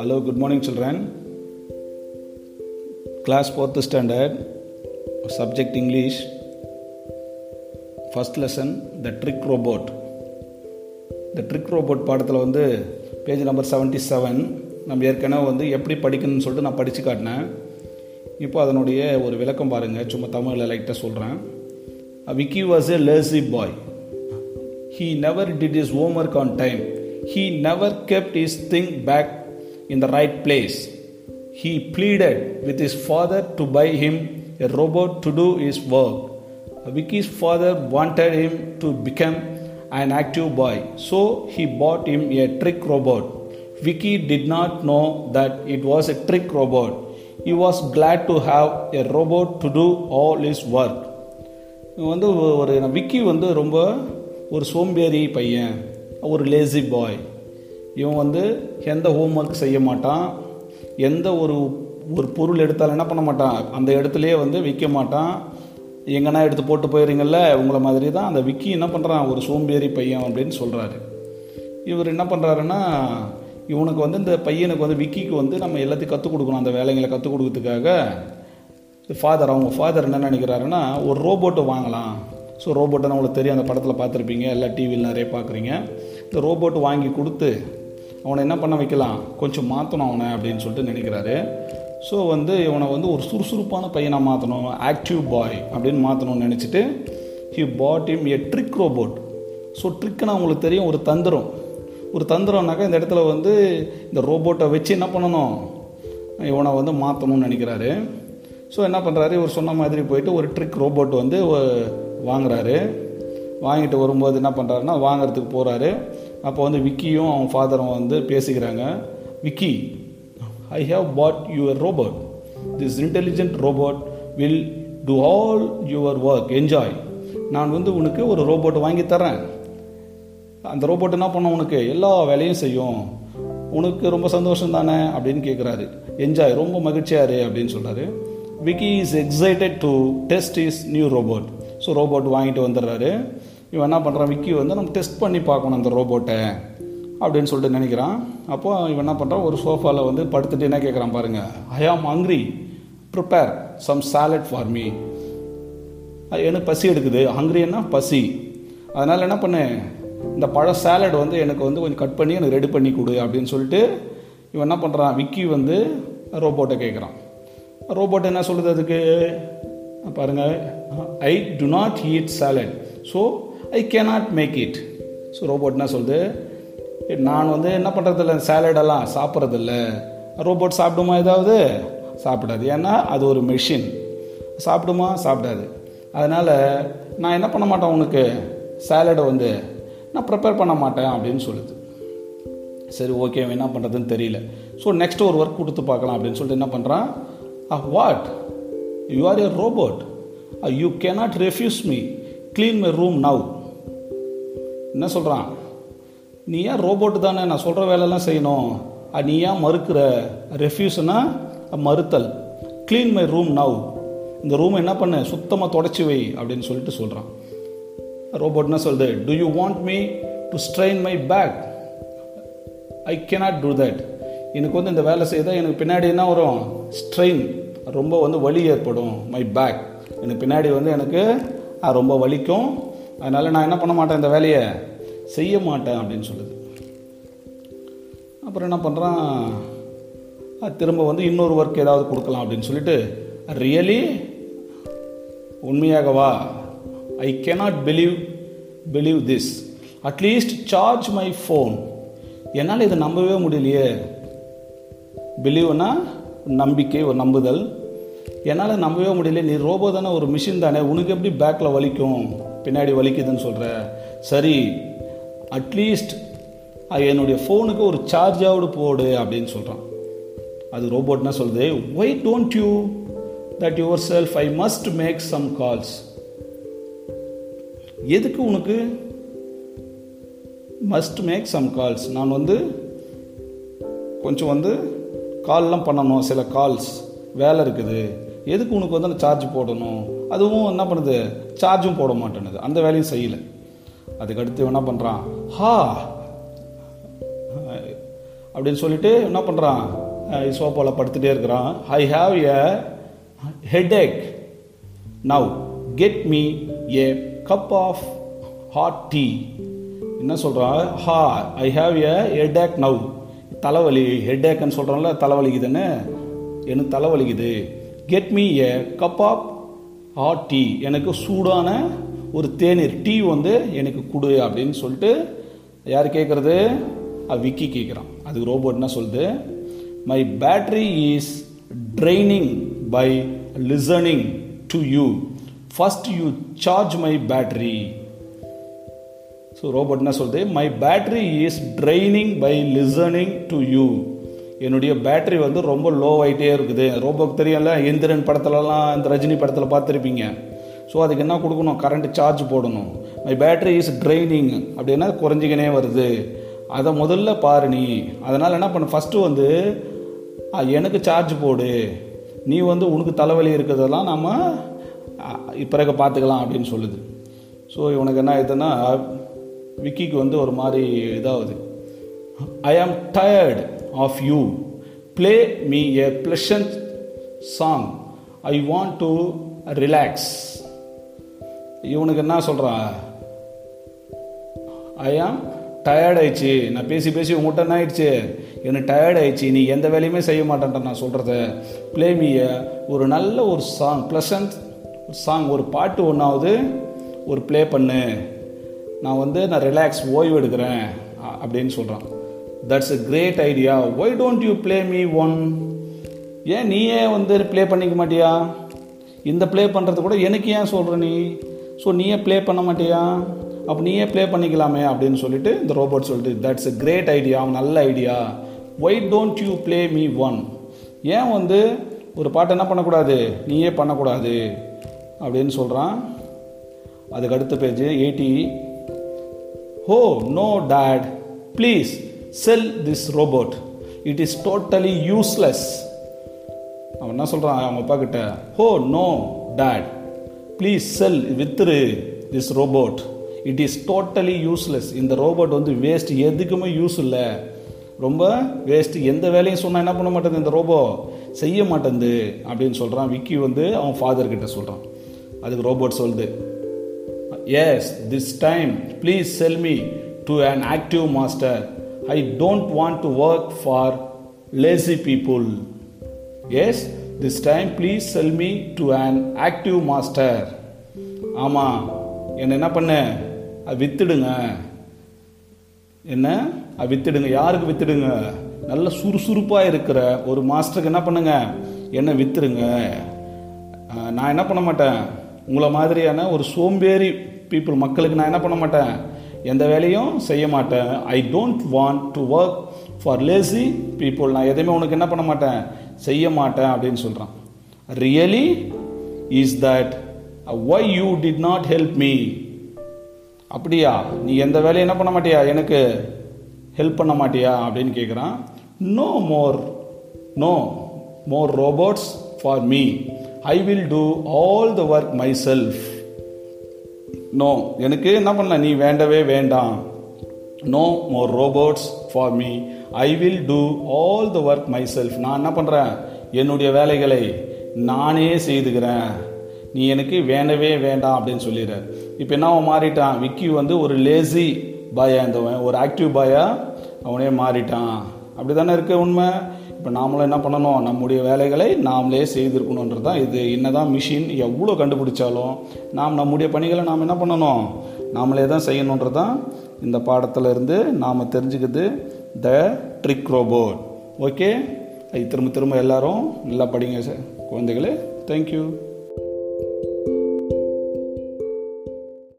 Hello, good morning, children. Class 4th standard, subject English. First lesson, the trick robot. இந்த trick robot பாடத்தில் வந்து page number seventy seven நம்ம ஏற்கனவே வந்து எப்படி படிக்கணும்னு சொல்லிட்டு நான் படித்து காட்டினேன் இப்போ அதனுடைய ஒரு விளக்கம் பாருங்கள் சும்மா தமிழில் லைட்டாக சொல்கிறேன் Vicky was a lazy boy He never did his homework on time he never kept his thing back in the right place. He pleaded with his father to buy him a robot to do his work. Vicky's father wanted him to become an active boy, so he bought him a trick robot. Vicky did not know that it was a trick robot. He was glad to have a robot to do all his work. வந்து ஒரு விக்கி வந்து ரொம்ப ஒரு சோம்பேறி பையன் ஒரு lazy பாய் இவன் வந்து எந்த ஹோம்ஒர்க் செய்ய மாட்டான் எந்த ஒரு ஒரு பொருள் எடுத்தாலும் என்ன பண்ண மாட்டான்? அந்த இடத்துலையே வந்து விற்க மாட்டான். எங்கன்னா எடுத்து போட்டு போயிடுறீங்கள உங்களை மாதிரி தான் அந்த விக்கி என்ன பண்ணுறான் ஒரு சோம்பேறி பையன் அப்படின்னு சொல்கிறாரு இவர் என்ன பண்ணுறாருன்னா இவனுக்கு வந்து இந்த பையனுக்கு வந்து விக்கிக்கு வந்து நம்ம எல்லாத்தையும் கற்றுக் கொடுக்கணும் அந்த வேலைங்களை கற்றுக் கொடுக்கறதுக்காக. ஃபாதர் அவங்க ஃபாதர் என்ன நினைக்கிறாருன்னா ஒரு ரோபோட்டை வாங்கலாம். ஸோ ரோபோட்டை உங்களுக்கு தெரியும் அந்த படத்தில் பார்த்துருப்பீங்க. எல்லா டிவியில் நிறைய பார்க்குறீங்க. இந்த ரோபோட் வாங்கி கொடுத்து அவனை என்ன பண்ண வைக்கலாம்? கொஞ்சம் மாற்றணும் அவனை அப்படின்னு சொல்லிட்டு நினைக்கிறாரு. ஸோ வந்து இவனை வந்து ஒரு சுறுசுறுப்பான பையனாக மாற்றணும் ஆக்டிவ் பாய் அப்படின்னு மாற்றணும்னு நினச்சிட்டு he bought him a trick robot so ட்ரிக்குன்னா உங்களுக்கு தெரியும் ஒரு தந்திரம். ஒரு தந்திரம்னாக்கா இந்த இடத்துல வந்து இந்த ரோபோட்டை வச்சு என்ன பண்ணணும்? இவனை வந்து மாற்றணும்னு நினைக்கிறாரு. ஸோ என்ன பண்ணுறாரு இவர் சொன்ன மாதிரி போயிட்டு ஒரு ட்ரிக் ரோபோட் வந்து வாங்குறாரு. வாங்கிட்டு வரும்போது என்ன பண்ணுறாருன்னா வாங்குறதுக்கு போகிறாரு அப்போ வந்து விக்கியும் அவன் ஃபாதரும் வந்து பேசிக்கிறாங்க. Vicky I have bought your robot this intelligent robot will do all your work enjoy நான் வந்து உனக்கு ஒரு ரோபோட் வாங்கி தரேன் அந்த ரோபோட் என்ன பண்ணும் உனக்கு? எல்லா வேலையும் செய்யும். உனக்கு ரொம்ப சந்தோஷம் தானே? அப்படின்னு கேட்குறாரு என்ஜாய் ரொம்ப மகிழ்ச்சியாரு அப்படின்னு சொல்கிறாரு Vicky is excited to test is new robot so robot வாங்கிட்டு வந்துடுறாரு. இவன் என்ன பண்ணுறான் விக்கி வந்து நம்ம டெஸ்ட் பண்ணி பார்க்கணும் அந்த ரோபோட்டை அப்படின்னு சொல்லிட்டு நினைக்கிறான். அப்போ இவன் என்ன பண்ணுறான் ஒரு சோஃபாவில் வந்து படுத்துட்டு என்ன கேட்குறான் பாருங்கள் I am hungry prepare some salad for me எனக்கு பசி எடுக்குது? ஹங்க்ரின்னா பசி. அதனால் என்ன பண்ணு? இந்த பழ சாலட் வந்து எனக்கு வந்து கொஞ்சம் கட் பண்ணி எனக்கு ரெடி பண்ணி கொடு அப்படின்னு சொல்லிட்டு இவன் என்ன பண்ணுறான் விக்கி வந்து ரோபோட்டை கேட்குறான் ரோபோட் என்ன சொல்லுது அதுக்கு? பாருங்க. I do not eat salad so I cannot make it so robot என்ன சொல்லுது? நான் வந்து என்ன பண்ணுறதில்ல சாலடெல்லாம் சாப்பிட்றதில்ல. ரோபோட் சாப்பிடுமா ஏதாவது? சாப்பிடாது. ஏன்னா அது ஒரு மெஷின் சாப்பிடுமா? சாப்பிடாது. அதனால் நான் என்ன பண்ண மாட்டேன் உனக்கு? சாலடை வந்து நான் ப்ரிப்பேர் பண்ண மாட்டேன் அப்படின்னு சொல்லுது. சரி ஓகே என்ன பண்ணுறதுன்னு தெரியல. ஸோ நெக்ஸ்ட் ஒரு ஒர்க் கொடுத்து பார்க்கலாம் அப்படின்னு சொல்லிட்டு என்ன பண்ணுறான் what you are a robot you cannot refuse me clean my room now என்ன சொல்கிறான் நீ ஏன் ரோபோட்டு தானே? நான் சொல்கிற வேலையெல்லாம் செய்யணும். நீ ஏன் மறுக்கிற? ரெஃப்யூஸ்னா மறுத்தல். க்ளீன் மை ரூம் நவ் இந்த ரூம் என்ன பண்ணு? சுத்தமாக தொடச்சி வை அப்படின்னு சொல்லிட்டு சொல்கிறான் ரோபோட் என்ன சொல்லுது? Do you want me to strain my back I cannot do that எனக்கு வந்து இந்த வேலை செய்தால் எனக்கு பின்னாடி என்ன வரும்? ஸ்ட்ரெயின் ரொம்ப வந்து வலி ஏற்படும் மை பேக் எனக்கு பின்னாடி வந்து எனக்கு ரொம்ப வலிக்கும். அதனால் நான் என்ன பண்ண மாட்டேன் இந்த வேலையை? செய்ய மாட்டேன் அப்படின்னு சொல்லுது. அப்புறம் என்ன பண்ணுறான் திரும்ப வந்து இன்னொரு ஒர்க் ஏதாவது கொடுக்கலாம் அப்படின்னு சொல்லிட்டு really உண்மையாகவா? I cannot believe believe this at least charge my phone என்னால் இதை நம்பவே முடியலையே. பிலீவ்னா நம்பிக்கை ஒரு நம்புதல். என்னால் நம்பவே முடியல. நீ ரோபோ தானே ஒரு மிஷின் தானே உனக்கு எப்படி பேக்கில் வலிக்கும்? பின்னாடி வலிக்குதுன்னு சொல்கிற சரி அட்லீஸ்ட் என்னுடைய ஃபோனுக்கு ஒரு சார்ஜாவோடு போடு அப்படின்னு சொல்கிறான் அது ரோபோட்னா சொல்லுது? Why don't you that yourself I must make some calls எதுக்கு உனக்கு? மஸ்ட் மேக் சம் கால்ஸ் நான் வந்து கொஞ்சம் வந்து கால்லாம் பண்ணணும் சில கால்ஸ். வேலை இருக்குது. எதுக்கு உனக்கு வந்து அந்த சார்ஜ் போடணும்? அதுவும் என்ன பண்ணுது? சார்ஜும் போட மாட்டேனுது அந்த வேலையும் செய்யலை. அதுக்கடுத்து என்ன பண்ணுறான் ஹா! அப்படின்னு சொல்லிட்டு என்ன பண்ணுறான் சோஃபாவில் படுத்துகிட்டே இருக்கிறான். I have a headache now get me a cup of hot tea என்ன சொல்கிறான் ஹா I have a headache now தலைவலி ஹெட்ஏக்னு சொல்கிறோம்ல தலைவலிக்குதுன்னு? எனக்கு தலைவலிக்குது? Get me a cup of hot tea எனக்கு சூடான ஒரு தேநீர் டீ வந்து எனக்கு கொடு அப்படின்னு சொல்லிட்டு யார் கேட்குறது விக்கி கேட்குறான் அதுக்கு ரோபோட் என்ன சொல்லுது? My battery is draining by listening to you first you charge my battery so robot என்ன சொல்லுது my battery is draining by listening to you என்னுடைய பேட்டரி வந்து ரொம்ப லோ ஆகிட்டே இருக்குது. ரோபோக்கு தெரியல எந்திரன் படத்துலலாம் இந்த ரஜினி படத்தில் பார்த்துருப்பீங்க. ஸோ அதுக்கு என்ன கொடுக்கணும்? கரண்ட் சார்ஜ் போடணும். மை பேட்ரி இஸ் ட்ரைனிங் அப்படின்னா குறைஞ்சிக்கினே வருது. அதை முதல்ல பாரு நீ. அதனால் என்ன பண்ண? ஃபஸ்ட்டு வந்து எனக்கு சார்ஜ் போடு. நீ வந்து உனக்கு தலைவலி இருக்கிறதெல்லாம் நம்ம பிறகு பார்த்துக்கலாம் அப்படின்னு சொல்லுது. ஸோ இவனுக்கு என்ன ஆயிடுதுன்னா விக்கிக்கு வந்து ஒரு மாதிரி இதாகுது I am tired of you play me a pleasant song I want to relax இவனுக்கு என்ன சொல்கிறான் ஐ ஆம் டயர்ட் ஆயிடுச்சு. நான் பேசி பேசி உங்கள்கிட்ட என்ன ஆயிடுச்சு? எனக்கு டயர்ட் ஆயிடுச்சு. நீ எந்த வேலையுமே செய்ய மாட்டேன்ட்ட நான் சொல்கிறத பிளேமிய ஒரு நல்ல ஒரு சாங் ப்ளசன்ட் சாங் ஒரு பாட்டு ஒன்றாவது ஒரு ப்ளே பண்ணு. நான் வந்து நான் ரிலாக்ஸ் ஓய்வு எடுக்கிறேன் அப்படின்னு சொல்கிறான் that's a great idea why don't you play me one ஏன் நீயே வந்து ப்ளே பண்ணிக்க மாட்டியா? இந்த ப்ளே பண்ணுறது கூட எனக்கு ஏன் சொல்கிற நீ? ஸோ நீயே ப்ளே பண்ண மாட்டியா? அப்போ நீயே ப்ளே பண்ணிக்கலாமே அப்படின்னு சொல்லிட்டு இந்த ரோபோட் சொல்லிட்டு தட்ஸ் எ கிரேட் ஐடியா நல்ல idea why don't you play me one ஏன் வந்து ஒரு பாட்டு என்ன பண்ணக்கூடாது? நீயே பண்ணக்கூடாது அப்படின்னு சொல்கிறான் அதுக்கு அடுத்த page eighty oh no dad please sell this robot it is totally useless அவன் என்ன சொல்கிறான் அவங்க அப்பா கிட்ட oh no dad please sell வித்துரு this robot it is totally useless இந்த ரோபோட் வந்து வேஸ்ட் எதுக்குமே யூஸ் இல்லை. ரொம்ப வேஸ்ட் எந்த வேலையும் சொன்னால் என்ன பண்ண மாட்டேது இந்த ரோபோ செய்ய மாட்டேங்குது. அப்படின்னு சொல்கிறான் விக்கி வந்து அவன் ஃபாதர் கிட்ட சொல்கிறான் அதுக்கு ரோபோட் சொல்லுது. Yes this time please sell me to an active master I don't want to work for lazy people yes this time please sell me to an active master ஆமாம் என்னை என்ன பண்ண? அது வித்துடுங்க. என்ன? அது வித்துடுங்க. யாருக்கு வித்துடுங்க? நல்ல சுறுசுறுப்பாக இருக்கிற ஒரு மாஸ்டருக்கு என்ன பண்ணுங்க? என்ன வித்துருங்க நான் என்ன பண்ண மாட்டேன்? உங்களை மாதிரியான ஒரு சோம்பேறி பீப்புள் மக்களுக்கு நான் என்ன பண்ண மாட்டேன்? எந்த வேலையும் செய்ய மாட்டேன். I don't want to work for lazy people நான் எதையுமே உனக்கு என்ன பண்ண மாட்டேன்? செய்ய மாட்டேன் அப்படின்னு சொல்கிறான் really is that why you did not help me அப்படியா? நீ எந்த வேலையும் என்ன பண்ண மாட்டியா? எனக்கு ஹெல்ப் பண்ண மாட்டியா? அப்படின்னு கேட்குறான் no more no more robots for me I will do all the work myself no எனக்கு என்ன பண்ண நீ வேண்டவே வேண்டாம். No more robots for me I will do all the work myself நான் என்ன பண்ணுறேன் என்னுடைய வேலைகளை நானே செய்துக்கிறேன். நீ எனக்கு வேண்டவே வேண்டாம் அப்படின்னு சொல்லிடுற இப்போ என்ன அவன் மாறிட்டான்? விக்கி வந்து ஒரு லேசி பாயா இருந்தவன். ஒரு ஆக்டிவ் பாயா அவனே மாறிட்டான். அப்படி தானே இருக்க உண்மை? இப்போ நாமளும் என்ன பண்ணணும்? நம்முடைய வேலைகளை நாமளே செய்திருக்கணுன்றது தான் இது. என்னதான் மிஷின் எவ்வளோ கண்டுபிடிச்சாலும் நாம் நம்முடைய பணிகளை நாம் என்ன பண்ணணும்? நாமளே தான் செய்யணுன்றது தான் இந்த பாடத்தில் இருந்து நாம் தெரிஞ்சுக்கிறது த ட்ரிக் ரோபோட் ஓகே திரும்ப திரும்ப எல்லாரும் நல்லா படிங்க சார். குழந்தைகளே தேங்க்யூ